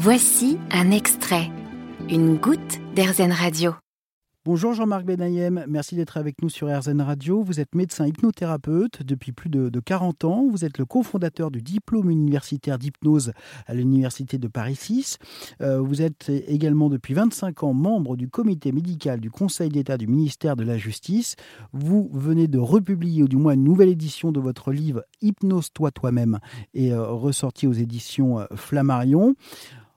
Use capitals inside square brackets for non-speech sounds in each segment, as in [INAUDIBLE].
Voici un extrait, une goutte d'Airzen Radio. Bonjour Jean-Marc Benayem, merci d'être avec nous sur RZN Radio. Vous êtes médecin hypnothérapeute depuis plus de, 40 ans. Vous êtes le cofondateur du diplôme universitaire d'hypnose à l'Université de Paris 6. Euh, vous êtes également depuis 25 ans membre du comité médical du Conseil d'État du ministère de la Justice. Vous venez de republier, ou du moins une nouvelle édition de votre livre Hypnose-toi toi-même et euh, ressorti aux éditions euh, Flammarion.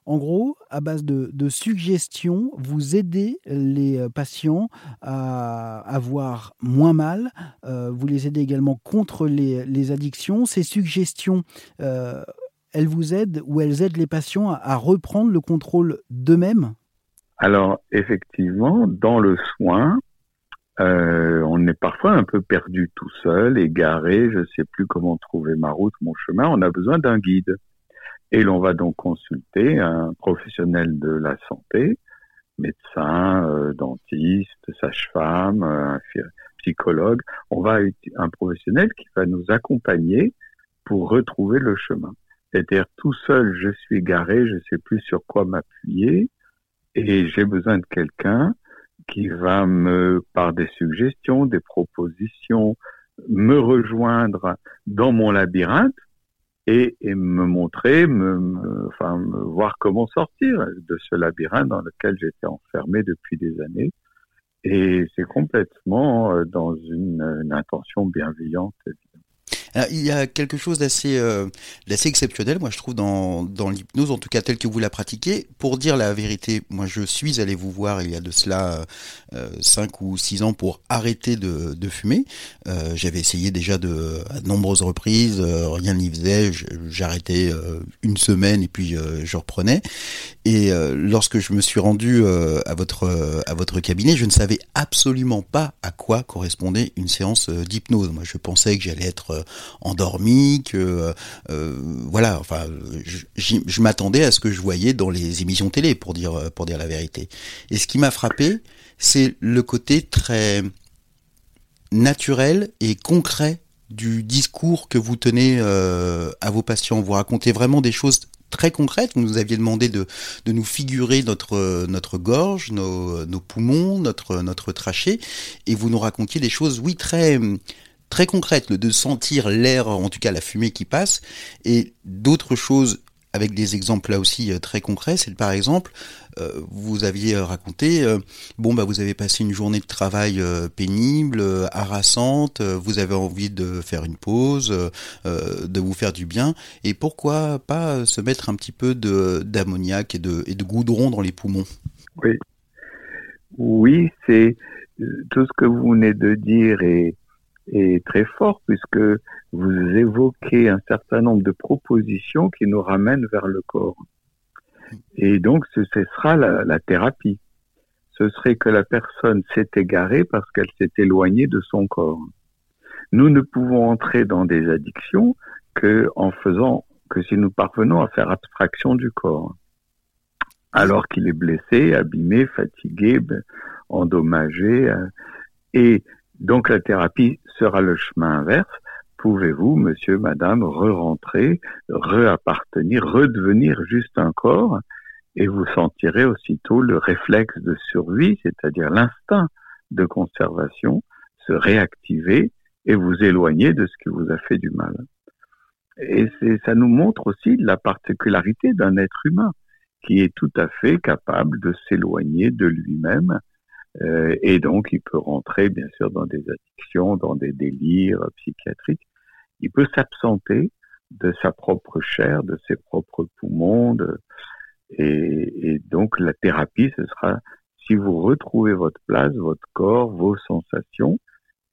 En gros, à base de, suggestions, vous aidez les euh, patients à avoir moins mal. Euh, vous les aidez également contre les, addictions. Ces suggestions, euh, elles vous aident ou elles aident les patients à, reprendre le contrôle d'eux-mêmes? Alors, effectivement, dans le soin, on est parfois un peu perdu tout seul, égaré, je ne sais plus comment trouver ma route, mon chemin. On a besoin d'un guide. Et l'on va donc consulter un professionnel de la santé, médecin, euh, dentiste, sage-femme, euh, psychologue. On va un professionnel qui va nous accompagner pour retrouver le chemin. C'est-à-dire tout seul, je suis garé, je sais plus sur quoi m'appuyer et j'ai besoin de quelqu'un qui va me, par des suggestions, des propositions, me rejoindre dans mon labyrinthe et, me montrer, me, enfin, me voir comment sortir de ce labyrinthe dans lequel j'étais enfermé depuis des années. Et c'est complètement euh, dans une, une intention bienveillante, il y a quelque chose d'assez euh, exceptionnel, moi je trouve, dans, l'hypnose, en tout cas tel que vous la pratiquez. Pour dire la vérité, moi je suis allé vous voir il y a de cela euh, 5 ou 6 ans pour arrêter de, fumer. Euh, J'avais essayé déjà de, à de nombreuses reprises, euh, rien n'y faisait, j'arrêtais euh, une semaine et puis euh, je reprenais. Et lorsque je me suis rendu à, votre, à votre cabinet, je ne savais absolument pas à quoi correspondait une séance d'hypnose. Moi je pensais que j'allais être endormi, que euh, euh, voilà, enfin, je, m'attendais à ce que je voyais dans les émissions télé, pour dire pour dire la vérité. Et ce qui m'a frappé, c'est le côté très naturel et concret du discours que vous tenez euh, à vos patients. Vous racontez vraiment des choses très concrètes. Vous nous aviez demandé de, de nous figurer notre, notre gorge, nos, nos poumons, notre, notre trachée, et vous nous racontiez des choses, oui, très, très concrète, de sentir l'air, en tout cas la fumée qui passe, et d'autres choses avec des exemples là aussi euh, très concrets, c'est par exemple, euh, vous aviez euh, raconté, bon bah vous avez passé une journée de travail pénible, harassante, vous avez envie de faire une pause, de vous faire du bien, et pourquoi pas se mettre un petit peu d'ammoniac et de, et de goudron dans les poumons? Oui, oui, c'est tout ce que vous venez de dire et est très fort puisque vous évoquez un certain nombre de propositions qui nous ramènent vers le corps. Et donc, ce, sera la, la, thérapie. Ce serait que la personne s'est égarée parce qu'elle s'est éloignée de son corps. Nous ne pouvons entrer dans des addictions que en faisant, que si nous parvenons à faire abstraction du corps. Alors qu'il est blessé, abîmé, fatigué, ben, endommagé. Euh, et donc la thérapie sera le chemin inverse. Pouvez-vous, monsieur, madame, re-rentrer, re-appartenir, redevenir juste un corps et vous sentirez aussitôt le réflexe de survie, c'est-à-dire l'instinct de conservation, se réactiver et vous éloigner de ce qui vous a fait du mal. Et ça nous montre aussi la particularité d'un être humain qui est tout à fait capable de s'éloigner de lui-même euh, et donc, il peut rentrer, bien sûr, dans des addictions, dans des délires psychiatriques. Il peut s'absenter de sa propre chair, de ses propres poumons. et, et, donc, la thérapie, ce sera, si vous retrouvez votre place, votre corps, vos sensations,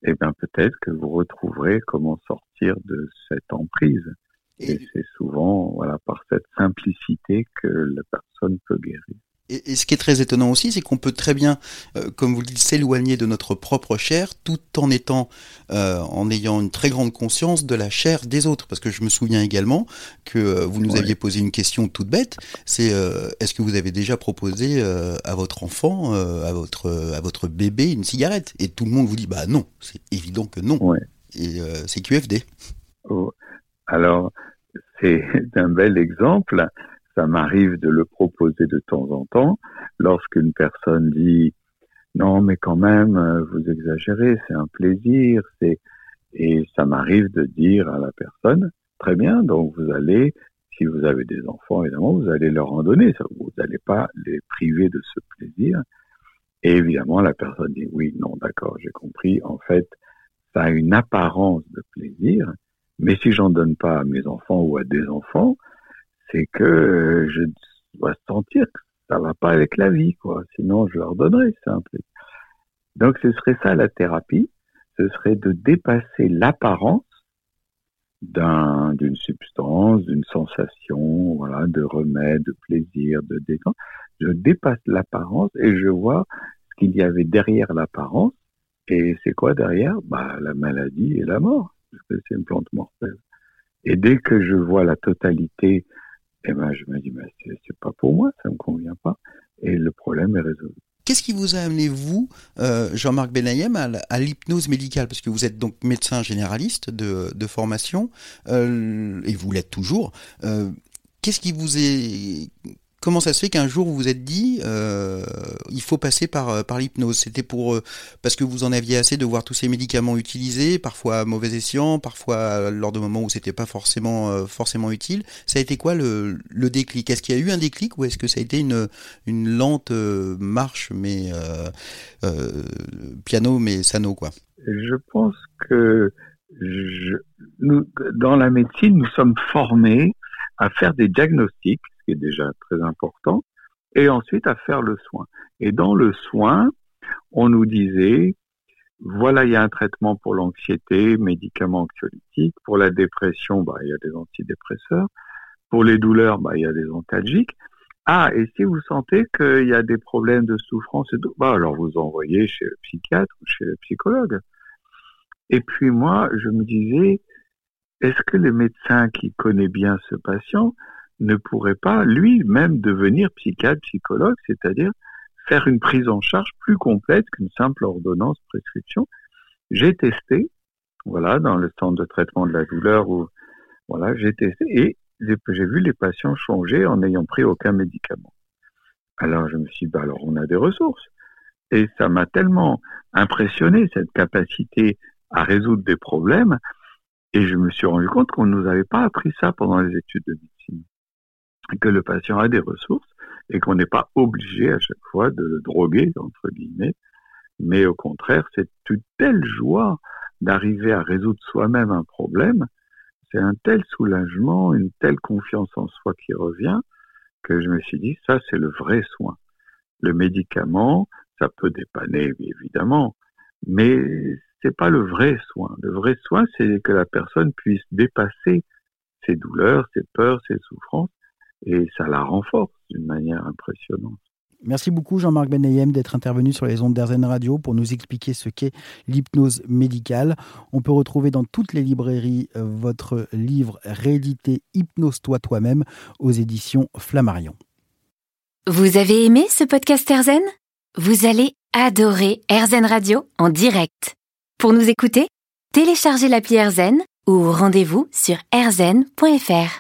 eh bien, peut-être que vous retrouverez comment sortir de cette emprise. Et c'est souvent, voilà, par cette simplicité que la personne peut guérir. Et, ce qui est très étonnant aussi, c'est qu'on peut très bien, euh, comme vous le dites, s'éloigner de notre propre chair, tout en étant, euh, en ayant une très grande conscience de la chair des autres. Parce que je me souviens également que euh, vous nous aviez posé une question toute bête. C'est est-ce que vous avez déjà proposé à votre enfant, à votre à votre bébé une cigarette? Et tout le monde vous dit bah non, c'est évident que non. Et c'est QFD. Oh. Alors c'est [LAUGHS] un bel exemple ça m'arrive de le proposer de temps en temps. Lorsqu'une personne dit non mais quand même euh, vous exagérez, c'est un plaisir, c'est et ça m'arrive de dire à la personne très bien donc vous allez si vous avez des enfants évidemment vous allez leur en donner, vous n'allez pas les priver de ce plaisir. Et évidemment la personne dit oui non d'accord j'ai compris. En fait ça a une apparence de plaisir. Mais si j'en donne pas à mes enfants ou à des enfants c'est que je dois sentir que ça va pas avec la vie, quoi. Sinon, je leur donnerais, peu. Donc, ce serait ça la thérapie. Ce serait de dépasser l'apparence d'un, d'une substance, d'une sensation, voilà, de remède, de plaisir, de détente. Je dépasse l'apparence et je vois ce qu'il y avait derrière l'apparence. Et c'est quoi derrière? Bah, la maladie et la mort. Parce que c'est une plante mortelle. Et dès que je vois la totalité et eh ben, je me dis, ben, c'est pas pour moi, ça me convient pas. Et le problème est résolu. Qu'est-ce qui vous a amené, vous, euh, Jean-Marc Benayem, à, l'hypnose médicale? Parce que vous êtes donc médecin généraliste de, de formation, euh, et vous l'êtes toujours. Euh, Qu'est-ce qui vous est Comment ça se fait qu'un jour vous vous êtes dit euh, il faut passer par, euh, l'hypnose? C'était pour euh, parce que vous en aviez assez de voir tous ces médicaments utilisés, parfois à mauvais escient, parfois lors de moments où c'était pas forcément utile. Ça a été quoi le, le déclic? Est-ce qu'il y a eu un déclic ou est-ce que ça a été une, lente marche mais piano mais sano quoi? Je pense que dans la médecine nous sommes formés à faire des diagnostics qui est déjà très important, et ensuite à faire le soin. Et dans le soin, on nous disait, voilà, il y a un traitement pour l'anxiété, médicaments anxiolytiques, pour la dépression, bah, il y a des antidépresseurs, pour les douleurs, bah, il y a des antalgiques. Ah, et si vous sentez qu'il y a des problèmes de souffrance et tout, bah, alors vous envoyez chez le psychiatre ou chez le psychologue. Et puis moi, je me disais, est-ce que le médecin qui connaît bien ce patient ne pourrait pas lui-même devenir psychiatre, psychologue, c'est-à-dire faire une prise en charge plus complète qu'une simple ordonnance prescription. J'ai testé, voilà, dans le centre de traitement de la douleur où, voilà, j'ai testé et j'ai vu les patients changer en n'ayant pris aucun médicament. Alors je me suis dit, bah alors on a des ressources. Et ça m'a tellement impressionné, cette capacité à résoudre des problèmes, et je me suis rendu compte qu'on ne nous avait pas appris ça pendant les études de médecine que le patient a des ressources et qu'on n'est pas obligé à chaque fois de le droguer, entre guillemets, mais au contraire, c'est une telle joie d'arriver à résoudre soi-même un problème, c'est un tel soulagement, une telle confiance en soi qui revient, que je me suis dit, ça c'est le vrai soin. Le médicament, ça peut dépanner, évidemment, mais c'est pas le vrai soin. Le vrai soin, c'est que la personne puisse dépasser ses douleurs, ses peurs, ses souffrances et ça la renforce d'une manière impressionnante. Merci beaucoup Jean-Marc Benayem d'être intervenu sur les ondes d'Airzen Radio pour nous expliquer ce qu'est l'hypnose médicale. On peut retrouver dans toutes les librairies euh, votre livre réédité Hypnose-toi toi-même aux éditions Flammarion. Vous avez aimé ce podcast Airzen? Vous allez adorer Airzen Radio en direct. Pour nous écouter, téléchargez l'appli Airzen ou rendez-vous sur airzen.fr.